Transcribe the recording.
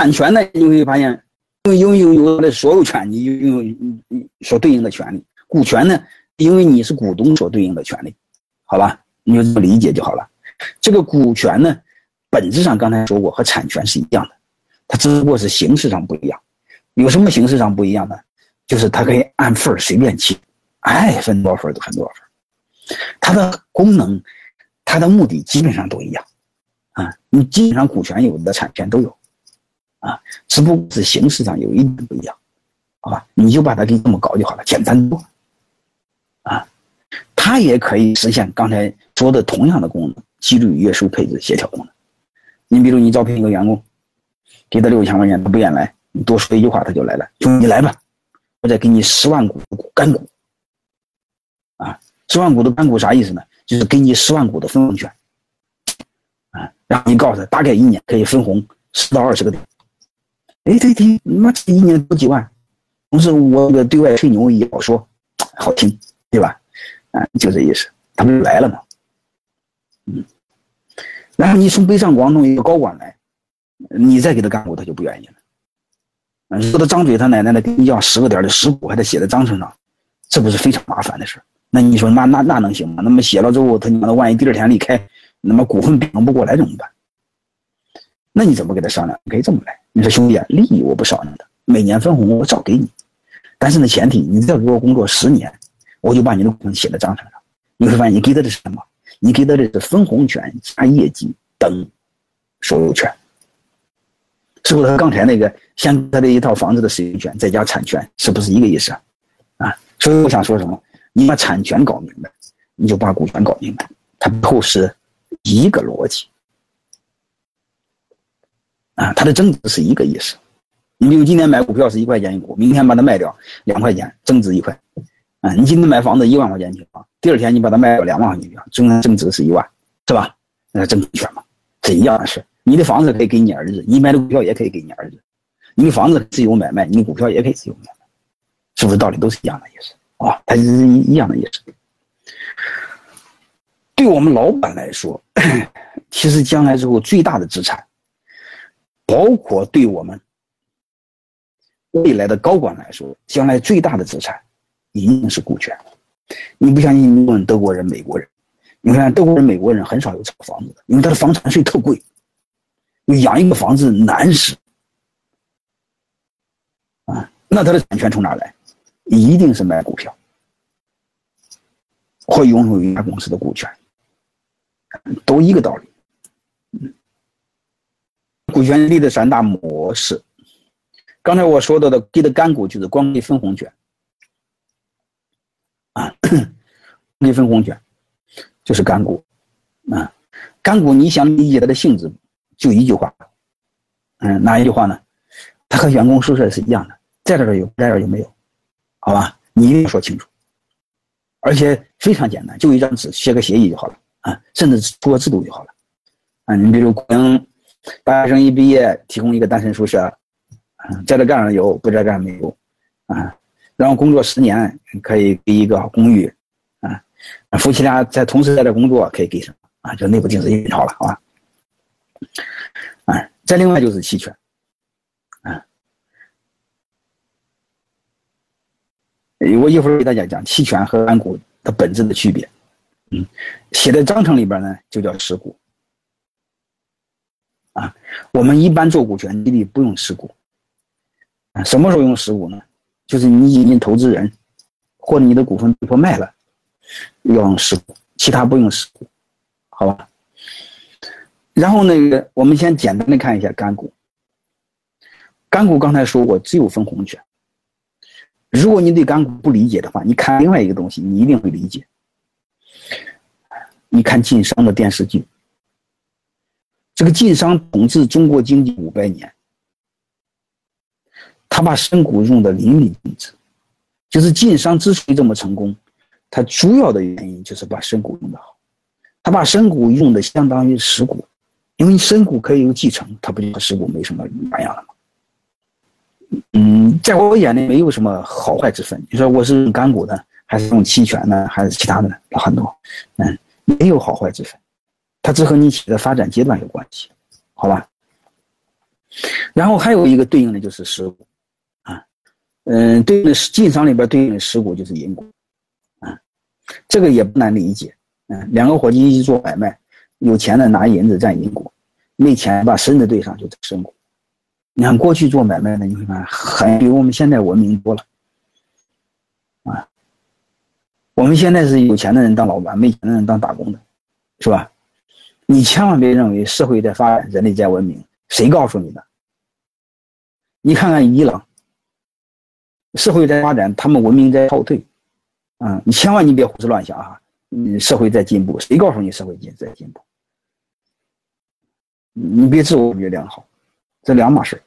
产权呢，你会发现，因为拥有有的所有权，你拥有所对应的权利；股权呢，因为你是股东所对应的权利，好吧？你就这么理解就好了。这个股权呢，本质上刚才说过和产权是一样的，它只不过是形式上不一样。有什么形式上不一样呢？就是它可以按份儿随便切，爱分多少份儿就分多少份儿。它的功能、它的目的基本上都一样，啊，你基本上股权有的产权都有，啊，只不过是形式上有一点不一样，好吧？你就把它给这么搞就好了，简单多，啊，它也可以实现刚才说的同样的功能：纪律、约束、配置、协调功能。你比如你招聘一个员工，给他六千块钱，他不愿来，你多说一句话他就来了，兄弟你来吧。我再给你十万股干股，啊，十万股的干股啥意思呢？就是给你十万股的分红权，啊，然后你告诉他，大概一年可以分红十到二十个点。哎，对对，妈一年多几万，同时我这个对外吹牛也好说，好听，对吧？啊，就这意思，他不就来了吗？嗯，然后你从北上广弄一个高管来，你再给他干活，他就不愿意了。如果他张嘴他奶奶的给你要十个点的十股，还得写在章程上，这不是非常麻烦的事那你说那那那能行吗？那么写了之后，他你妈的万一第二天离开，那么股份变不过来怎么办？那你怎么跟他商量？你可以这么来，你说兄弟啊，利益我不商量的，每年分红我照给你，但是呢，前提你再给我工作十年，我就把你的股份写在章程上。你会发现，你给他的是什么？你给他的是分红权加业绩等所有权。是不是和刚才那个先他的一套房子的使用权再加产权，是不是一个意思啊？啊，所以我想说什么？你把产权搞明白，你就把股权搞明白，它背后是一个逻辑啊，它的增值是一个意思。你比如今天买股票是一块钱一股，明天把它卖掉两块钱，增值一块。啊，你今天买房子一万块钱一平方，第二天你把它卖掉两万块钱一平方，中增值是一万，是吧？那增值权嘛，是一样的事。你的房子可以给你儿子，你买的股票也可以给你儿子。你的房子自由买卖，你股票也可以自由买卖，是不是道理都是一样的意思啊？它是一一样的意思。对我们老板来说，其实将来之后最大的资产，包括对我们未来的高管来说，将来最大的资产一定是股权。你不相信？你问德国人、美国人，你看德国人、美国人很少有炒房子的，因为他的房产税特贵。你养一个房子难死啊！那他的产权从哪来？一定是买股票，或拥有一家公司的股权，都一个道理。股权立的三大模式，刚才我说到的给的干股就是光给分红权啊，给分红权就是干股啊，干股你想理解它的性质？就一句话，嗯，哪一句话呢？他和员工宿舍是一样的，在这儿有，在这儿就没有，好吧？你一定要说清楚，而且非常简单，就一张纸写个协议就好了啊，甚至出个制度就好了啊。你比如可能大学生一毕业提供一个单身宿舍，嗯，在这干上有，不在干没有啊。然后工作十年可以给一个公寓啊，夫妻俩在同时在这工作可以给什么啊？就内部定时运钞了，好吧？啊，再另外就是期权，啊，我一会儿给大家讲期权和干股的本质的区别。嗯，写在章程里边呢，就叫实股。我们一般做股权激励不用实股。啊，什么时候用实股呢？就是你引进投资人，或者你的股份被迫卖了，要用实股，其他不用实股，好吧？然后那个，我们先简单的看一下干股。干股刚才说过，只有分红权。如果你对干股不理解的话，你看另外一个东西，你一定会理解。你看晋商的电视剧。这个晋商统治中国经济五百年，他把深股用的淋漓尽致。就是晋商之所以这么成功，他主要的原因就是把深股用的好。他把深股用的相当于实股。因为深股可以有继承，它不就和实股没什么两样了吗？嗯，在我眼里没有什么好坏之分。你说我是用干股的，还是用期权的，还是其他的？很多，嗯，没有好坏之分，它只和你企业的发展阶段有关系，好吧？然后还有一个对应的就是食骨，啊，嗯，对应的是晋商里边对应的食骨就是银骨，啊，这个也不难理解，嗯，两个伙计一起做买卖，有钱的拿银子占银骨，没钱把身子对上就在身骨。你看过去做买卖的，你会发现很比我们现在文明多了，啊，我们现在是有钱的人当老板，没钱的人当打工的，是吧？你千万别认为社会在发展，人类在文明。谁告诉你的？你看看伊朗，社会在发展，他们文明在后退，啊，你千万你别胡思乱想啊！嗯，社会在进步，谁告诉你社会进在进步？你别自我感觉良好，这两码事